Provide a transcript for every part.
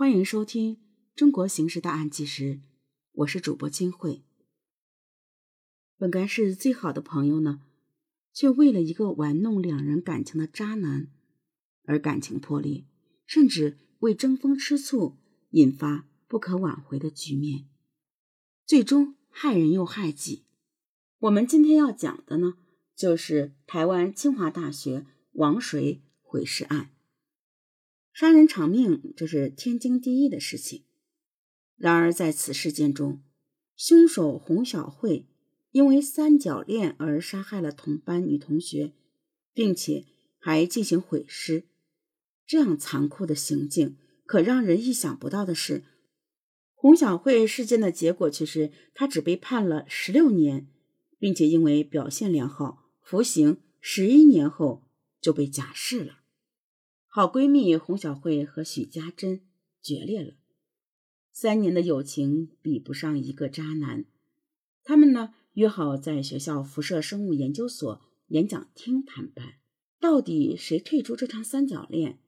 欢迎收听《中国刑事大案纪实》，我是主播金慧。本该是最好的朋友呢，却为了一个玩弄两人感情的渣男而感情破裂，甚至为争风吃醋，引发不可挽回的局面，最终害人又害己。我们今天要讲的呢，就是台湾清华大学王水毁尸案。杀人偿命，这是天经地义的事情。然而，在此事件中，凶手洪小慧因为三角恋而杀害了同班女同学，并且还进行毁尸。这样残酷的行径，可让人意想不到的是，洪小慧事件的结果却是她只被判了十六年，并且因为表现良好，服刑十一年后就被假释了。好闺蜜洪小慧和许家珍决裂了，三年的友情比不上一个渣男。他们呢约好在学校辐射生物研究所演讲厅谈判，到底谁退出这场三角恋？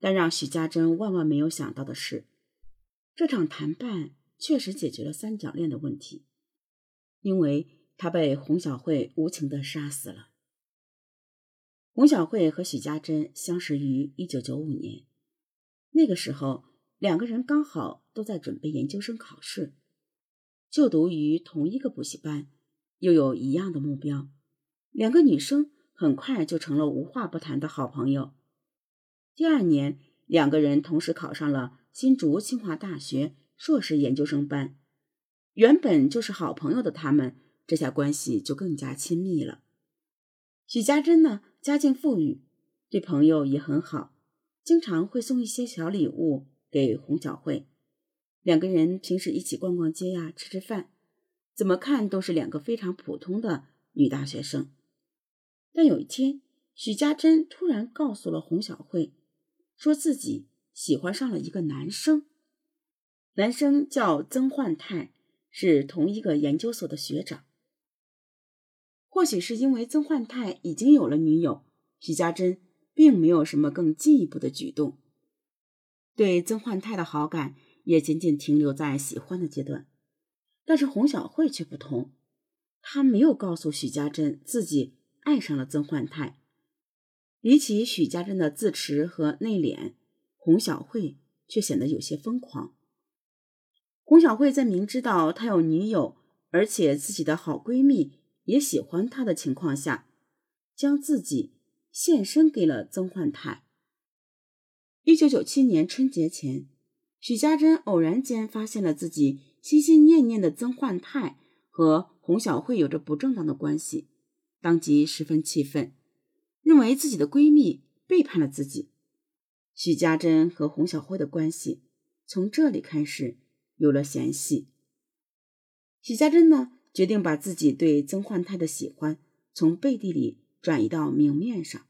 但让许家珍万万没有想到的是，这场谈判确实解决了三角恋的问题，因为他被洪小慧无情的杀死了。洪小慧和许家珍相识于一九九五年，那个时候两个人刚好都在准备研究生考试，就读于同一个补习班，又有一样的目标，两个女生很快就成了无话不谈的好朋友。第二年，两个人同时考上了新竹清华大学硕士研究生班，原本就是好朋友的他们，这下关系就更加亲密了。许家珍呢？家境富裕，对朋友也很好，经常会送一些小礼物给洪小慧。两个人平时一起逛逛街呀，吃吃饭，怎么看都是两个非常普通的女大学生。但有一天，许家珍突然告诉了洪小慧，说自己喜欢上了一个男生，男生叫曾焕泰，是同一个研究所的学长。或许是因为曾焕泰已经有了女友，许家珍并没有什么更进一步的举动，对曾焕泰的好感也仅仅停留在喜欢的阶段。但是洪小慧却不同，她没有告诉许家珍自己爱上了曾焕泰。比起许家珍的自持和内敛，洪小慧却显得有些疯狂。洪小慧在明知道他有女友，而且自己的好闺蜜。也喜欢他的情况下，将自己献身给了曾焕泰。一九九七年春节前，许家珍偶然间发现了自己心心念念的曾焕泰和洪小慧有着不正当的关系，当即十分气愤，认为自己的闺蜜背叛了自己。许家珍和洪小慧的关系从这里开始有了嫌隙。许家珍呢？决定把自己对曾焕泰的喜欢从背地里转移到明面上，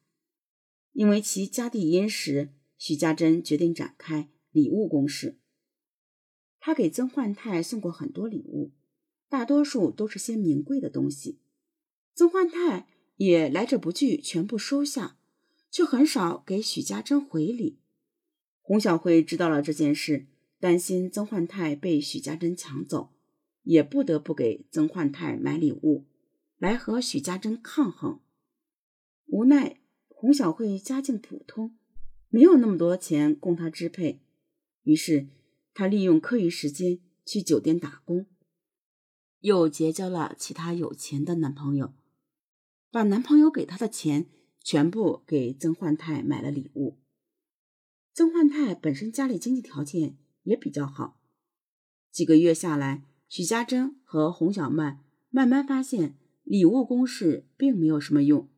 因为其家底殷实，许家珍决定展开礼物攻势。他给曾焕泰送过很多礼物，大多数都是些名贵的东西，曾焕泰也来者不拒，全部收下，却很少给许家珍回礼。洪小慧知道了这件事，担心曾焕泰被许家珍抢走。也不得不给曾焕泰买礼物，来和许家珍抗衡。无奈洪小慧家境普通，没有那么多钱供她支配，于是她利用课余时间去酒店打工，又结交了其他有钱的男朋友，把男朋友给她的钱全部给曾焕泰买了礼物。曾焕泰本身家里经济条件也比较好，几个月下来。许家珍和洪小曼慢慢发现，礼物攻势并没有什么用。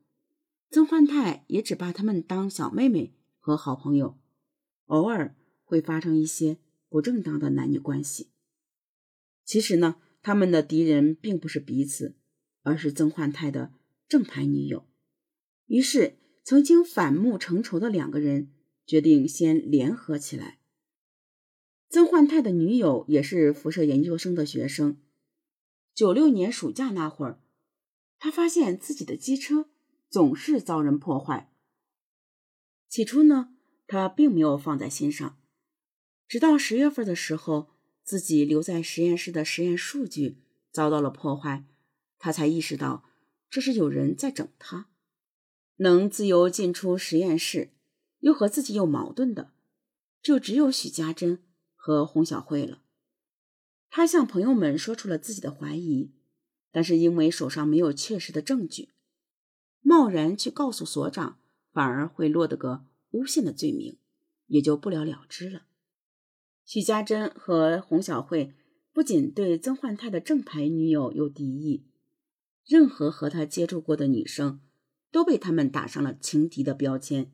曾焕泰也只把他们当小妹妹和好朋友，偶尔会发生一些不正当的男女关系。其实呢，他们的敌人并不是彼此，而是曾焕泰的正牌女友。于是，曾经反目成仇的两个人决定先联合起来。曾焕泰的女友也是辐射研究生的学生。九六年暑假那会儿，他发现自己的机车总是遭人破坏。起初呢，他并没有放在心上，直到十月份的时候，自己留在实验室的实验数据遭到了破坏，他才意识到这是有人在整他。能自由进出实验室，又和自己有矛盾的，就只有许家珍和洪小慧了。他向朋友们说出了自己的怀疑，但是因为手上没有确实的证据，贸然去告诉所长，反而会落得个诬陷的罪名，也就不了了之了。许家珍和洪小慧不仅对曾焕泰的正牌女友有敌意，任何和他接触过的女生都被他们打上了情敌的标签。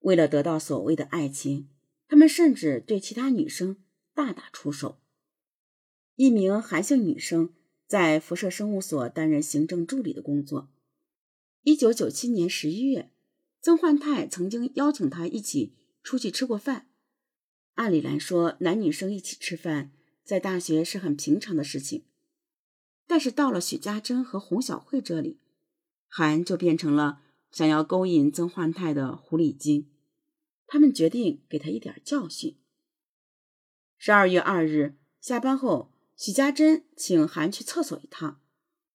为了得到所谓的爱情，他们甚至对其他女生大打出手。一名韩姓女生在辐射生物所担任行政助理的工作。一九九七年十一月，曾焕泰曾经邀请她一起出去吃过饭。按理来说，男女生一起吃饭在大学是很平常的事情，但是到了许家珍和洪小慧这里，韩就变成了想要勾引曾焕泰的狐狸精。他们决定给他一点教训。十二月二日下班后。许家珍请韩去厕所一趟，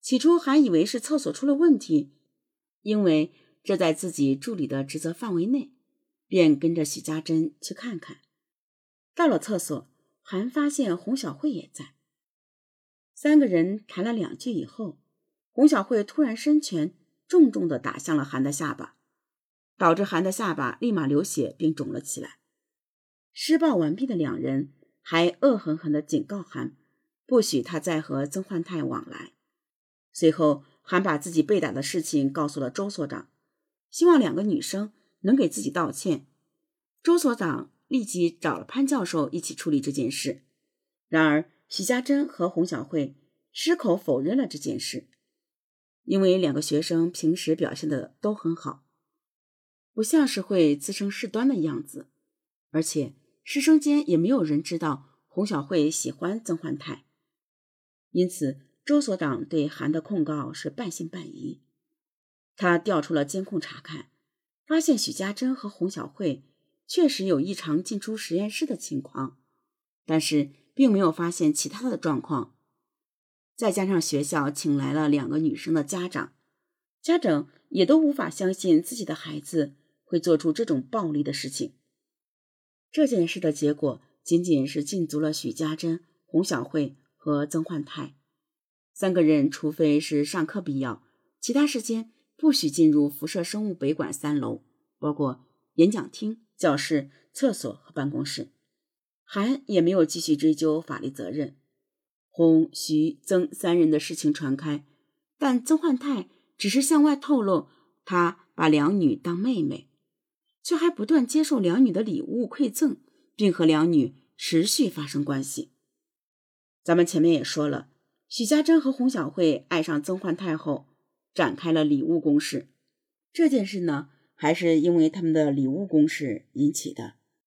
起初韩以为是厕所出了问题，因为这在自己助理的职责范围内，便跟着许家珍去看看。到了厕所，韩发现洪小慧也在，三个人谈了两句以后，洪小慧突然伸拳重重地打向了韩的下巴，导致韩的下巴立马流血并肿了起来。施暴完毕的两人还恶狠狠地警告韩。不许他再和曾焕泰往来。随后，还把自己被打的事情告诉了周所长，希望两个女生能给自己道歉。周所长立即找了潘教授一起处理这件事。然而，徐家珍和洪小慧矢口否认了这件事，因为两个学生平时表现的都很好，不像是会滋生事端的样子，而且师生间也没有人知道洪小慧喜欢曾焕泰。因此，周所长对韩的控告是半信半疑。他调出了监控查看，发现许家珍和洪小慧确实有异常进出实验室的情况，但是并没有发现其他的状况。再加上学校请来了两个女生的家长，家长也都无法相信自己的孩子会做出这种暴力的事情。这件事的结果仅仅是禁足了许家珍、洪小慧。和曾焕泰三个人，除非是上课必要，其他时间不许进入辐射生物北馆三楼，包括演讲厅、教室、厕所和办公室。韩也没有继续追究法律责任。洪、徐、曾三人的事情传开，但曾焕泰只是向外透露，他把两女当妹妹，却还不断接受两女的礼物馈赠，并和两女持续发生关系。咱们前面也说了，许家珍和洪小慧爱上曾焕太后，展开了礼物攻势。这件事呢，还是因为他们的礼物攻势引起的。